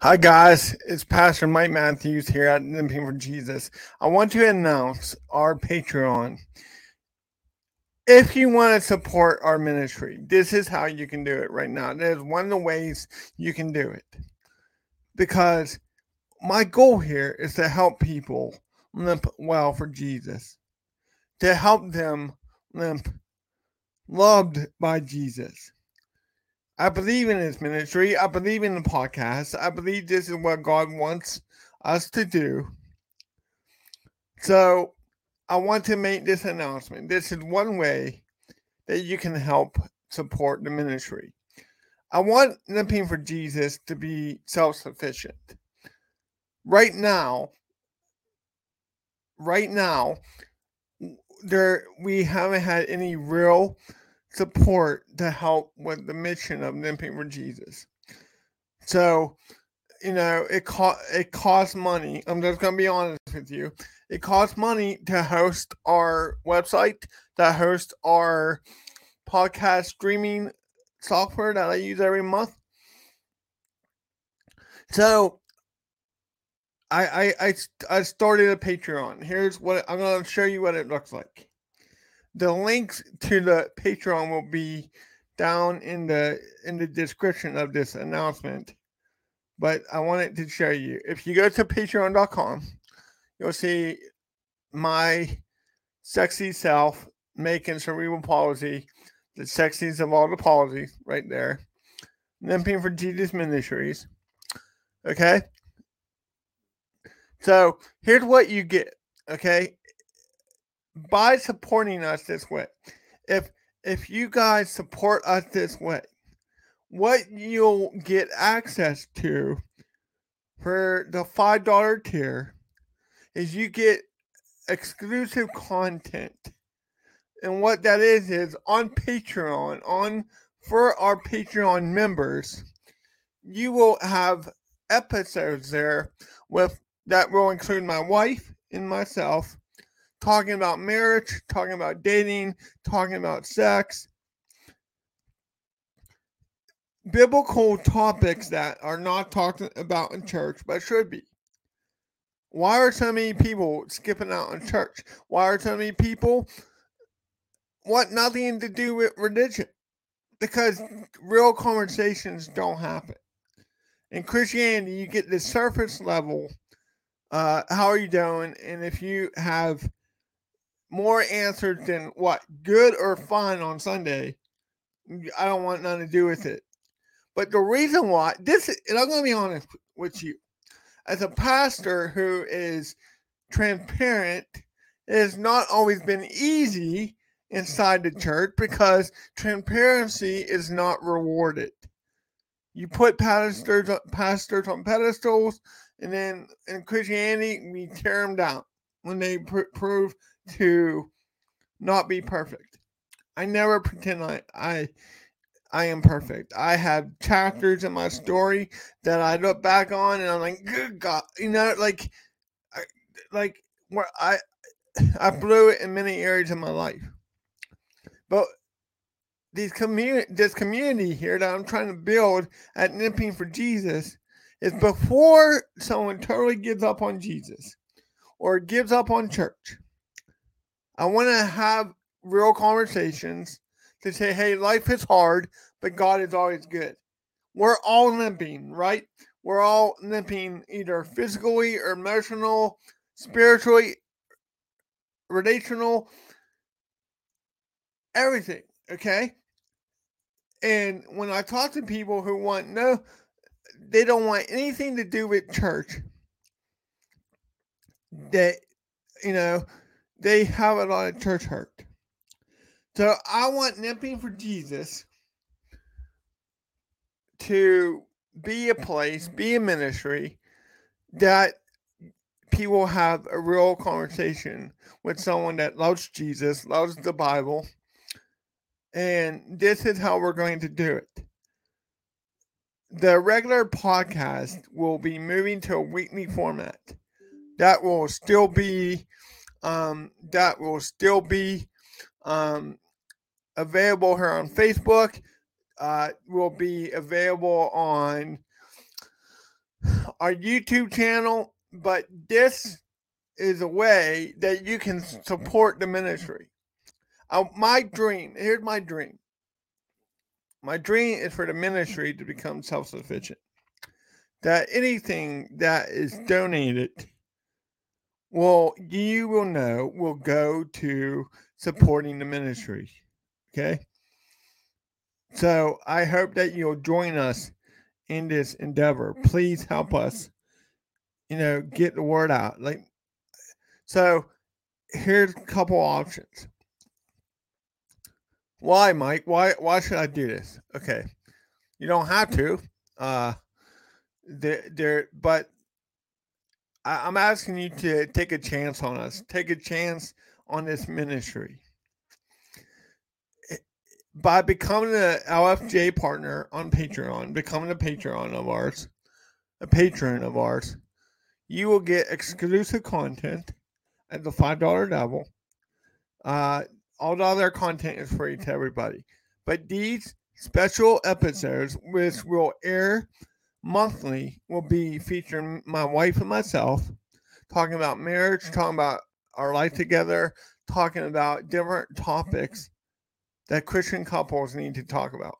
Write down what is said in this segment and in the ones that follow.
Hi, guys. It's Pastor Mike Matthews here at Limping for Jesus. I want to announce our Patreon. If you want to support our ministry, this is how you can do it right now. There's one of the ways you can do it. Because my goal here is to help people limp well for Jesus, to help them limp loved by Jesus. I believe in his ministry. I believe in the podcast. I believe this is what God wants us to do. So I want to make this announcement. This is one way that you can help support the ministry. I want Limping for Jesus to be self sufficient. Right now, right now, there we haven't had any real support to help with the mission of Limping for Jesus. So, you know, it cost it costs money. I'm just gonna be honest with you. It costs money to host our website, to host our podcast streaming software that I use every month. So I I I, I started a Patreon. Here's what I'm gonna show you what it looks like the links to the Patreon will be down in the in the description of this announcement. But I wanted to show you. If you go to patreon.com, you'll see my sexy self making cerebral palsy, the sexiest of all the palsies right there. Limping for Jesus Ministries. Okay. So here's what you get. Okay by supporting us this way, if if you guys support us this way, what you'll get access to for the five dollar tier is you get exclusive content. And what that is is on Patreon, on for our Patreon members, you will have episodes there with that will include my wife and myself talking about marriage, talking about dating, talking about sex, biblical topics that are not talked about in church but should be. Why are so many people skipping out in church? Why are so many people want nothing to do with religion? Because real conversations don't happen. In Christianity, you get the surface level. Uh, how are you doing? And if you have more answers than what good or fun on Sunday. Mm, I don't want nothing to do with it. But the reason why this, and I'm going to be honest with you, as a pastor who is transparent, it has not always been easy inside the church because transparency is not rewarded. You put pastors pastors on pedestals, and then in Christianity we tear them down when they pr- prove to not be perfect. I never pretend I I I am perfect. I have chapters in my story that I look back on and I'm like, good God, you know, like, I, like where I I blew it in many areas of my life. But these community, this community here that I'm trying to build at Limping for Jesus is before someone totally gives up on Jesus or gives up on church I want to have real conversations to say, hey, life is hard, but God is always good. We're all limping, right? We're all limping either physically or emotional, spiritually, relational, everything. Okay. And when I talk to people who want no, they don't want anything to do with church, that, you know, they have a lot of church hurt. So I want Limping for Jesus to be a place, be a ministry that people have a real conversation with someone that loves Jesus, loves the Bible. And this is how we're going to do it. The regular podcast will be moving to a weekly format. That will still be um, that will still be um, available here on Facebook. Uh, will be available on our YouTube channel, but this is a way that you can support the ministry. Uh, my dream here's my dream. My dream is for the ministry to become self sufficient. That anything that is donated well, you will know will go to supporting the ministry. Okay. So I hope that you'll join us in this endeavor. Please help us, you know, get the word out. Like, so here's a couple options. Why, Mike? Why why should I do this? Okay. You don't have to. Uh there there but I, I'm asking you to take a chance on us. Take a chance on this ministry. By becoming an LFJ partner on Patreon, becoming a Patreon of ours, a patron of ours, you will get exclusive content at the $5 level. Uh, all the other content is free to everybody. But these special episodes, which will air monthly, will be featuring my wife and myself talking about marriage, mm-hmm. talking about our life together, talking about different topics mm-hmm. that Christian couples need to talk about.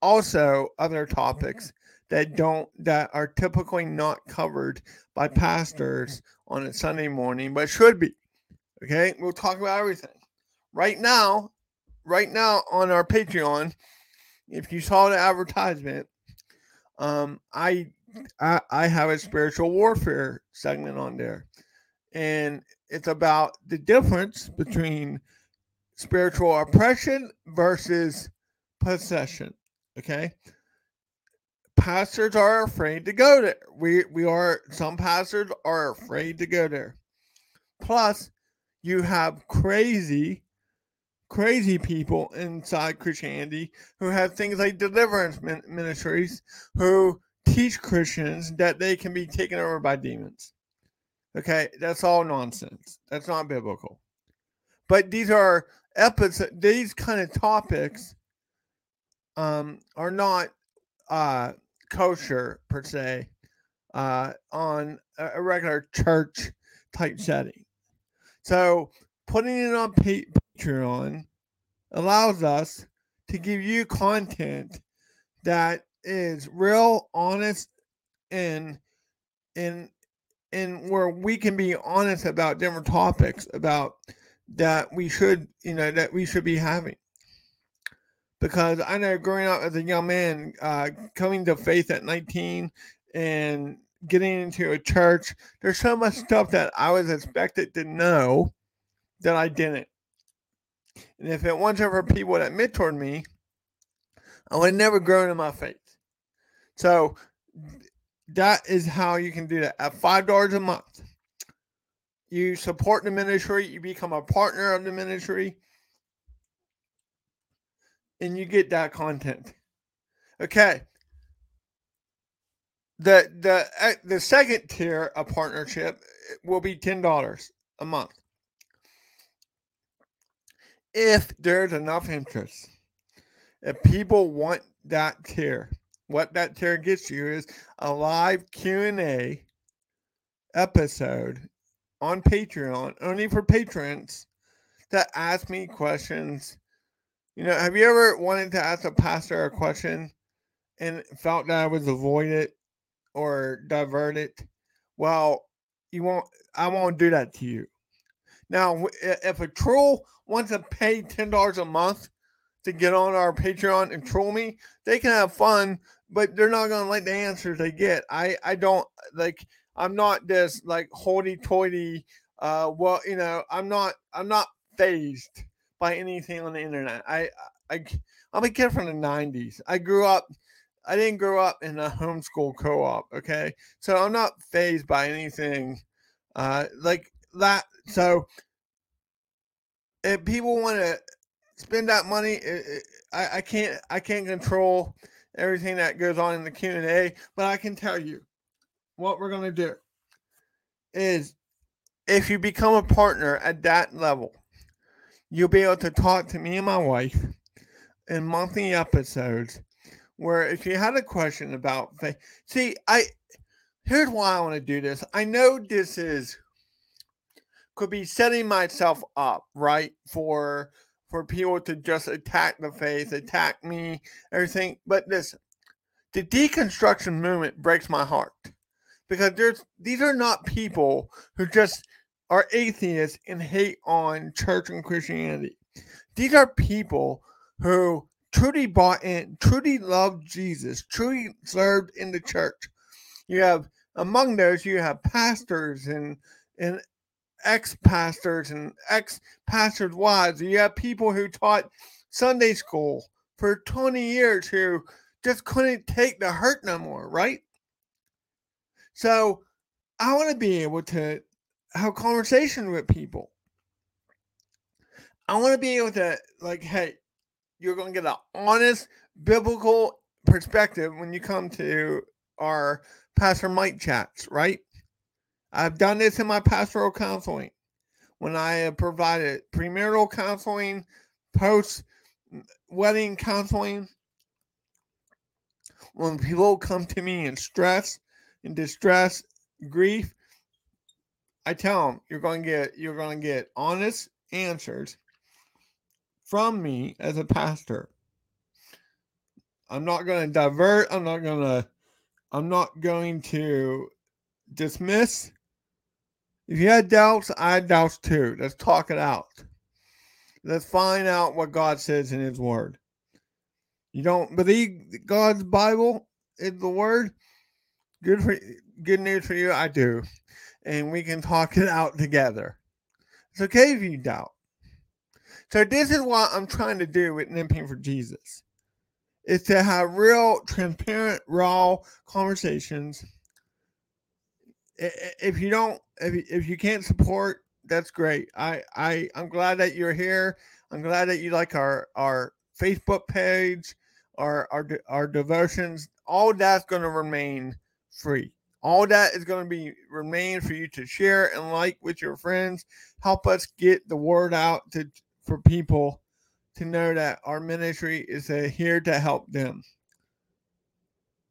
Also, other topics mm-hmm. that don't that are typically not covered by pastors on a Sunday morning, but should be. Okay, we'll talk about everything. Right now, right now on our Patreon, if you saw the advertisement, um, I, I I have a spiritual warfare segment on there, and it's about the difference between spiritual oppression versus possession. Okay, pastors are afraid to go there. We we are some pastors are afraid to go there. Plus, you have crazy crazy people inside Christianity who have things like deliverance ministries who teach Christians that they can be taken over by demons. Okay, that's all nonsense. That's not biblical. But these are episodes, these kind of topics um, are not uh, kosher per se uh, on a regular church type setting. So putting it on Patreon allows us to give you content that is real, honest, and and and where we can be honest about different topics about that we should you know that we should be having. Because i know growing up as a young man uh, coming to faith at 19 and getting into a church there's so much stuff that i was expected to know that i didn't and if it wasn't for people that mentored me, I would never grown in my faith. So that is how you can do that. At five dollars a month, you support the ministry, you become a partner of the ministry, and you get that content. Okay. The the uh, the second tier of partnership will be ten dollars a month if there's enough interest. If people want that tier, what that tier gets you is a live Q&A episode on Patreon, only for patrons that ask me questions. You know, have you ever wanted to ask a pastor a question and felt that I was avoided or diverted? Well, you won't I won't do that to you. Now, if a troll wants to pay ten dollars a month to get on our Patreon and troll me, they can have fun, but they're not gonna like the answers they get. I I don't like. I'm not this like hoity-toity. Uh, well, you know, I'm not. I'm not fazed by anything on the internet. I I I'm a kid from the '90s. I grew up. I didn't grow up in a homeschool co-op. Okay, so I'm not fazed by anything. Uh, like that. So if people want to spend that money, it, it, I, I can't I can't control everything that goes on in the Q and A, but I can tell you what we're gonna do is if you become a partner at that level, you'll be able to talk to me and my wife in monthly episodes where if you had a question about see, I here's why I want to do this. I know this is could be setting myself up right for for people to just attack the faith, attack me, everything. But listen, the deconstruction movement breaks my heart because there's these are not people who just are atheists and hate on church and Christianity. These are people who truly bought in, truly loved Jesus, truly served in the church. You have among those you have pastors and and ex pastors and ex pastors' wives. You have people who taught Sunday school for 20 years who just couldn't take the hurt no more, right? So I want to be able to have conversation with people. I want to be able to like, hey, you're going to get an honest biblical perspective when you come to our Pastor Mike chats, right? I've done this in my pastoral counseling when I have provided premarital counseling, post mm, wedding counseling. When people come to me in stress, in distress, grief, I tell them you're going to get you're going to get honest answers from me as a pastor. I'm not going to divert. I'm not going to I'm not going to dismiss. If you had doubts, I had doubts too. Let's talk it out. Let's find out what God says in His Word. You don't believe God's Bible is the Word? Good for good news for you. I do, and we can talk it out together. It's okay if you doubt. So this is what I'm trying to do with Limping for Jesus is to have real, transparent, raw conversations. If you don't, if if you can't support, that's great. I I I'm glad that you're here. I'm glad that you like our our Facebook page, our our our devotions. All that's going to remain free. All that is going to be remain for you to share and like with your friends. Help us get the word out to for people to know that our ministry is uh, here to help them.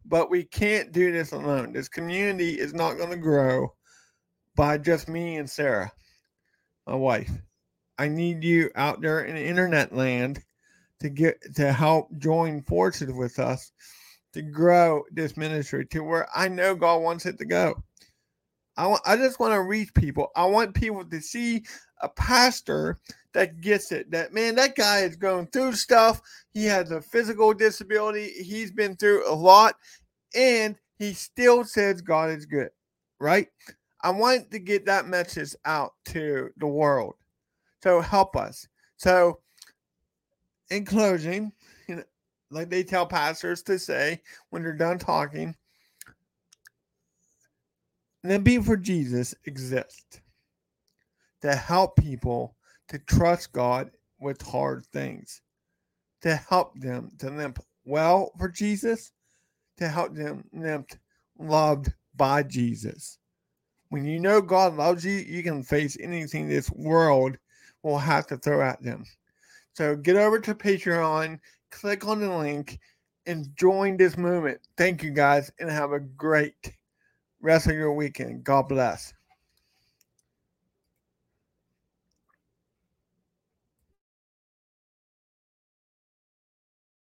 But we can't do this alone. This community is not going to grow by just me and Sarah, my wife. I need you out there in internet land to get to help join forces with us to grow this ministry to where I know God wants it to go. I want, I just want to reach people. I want people to see a pastor that gets it. That man, that guy is going through stuff. He has a physical disability. He's been through a lot, and he still says God is good. Right? I want to get that message out to the world. So help us. So, in closing, you know, like they tell pastors to say when they're done talking, Limping for Jesus exists to help people to trust God with hard things, to help them to limp well for Jesus, to help them limp loved by Jesus. When you know God loves you, you can face anything this world will have to throw at them. So get over to Patreon, click on the link, and join this movement. Thank you guys, and have a great rest of your weekend. God bless.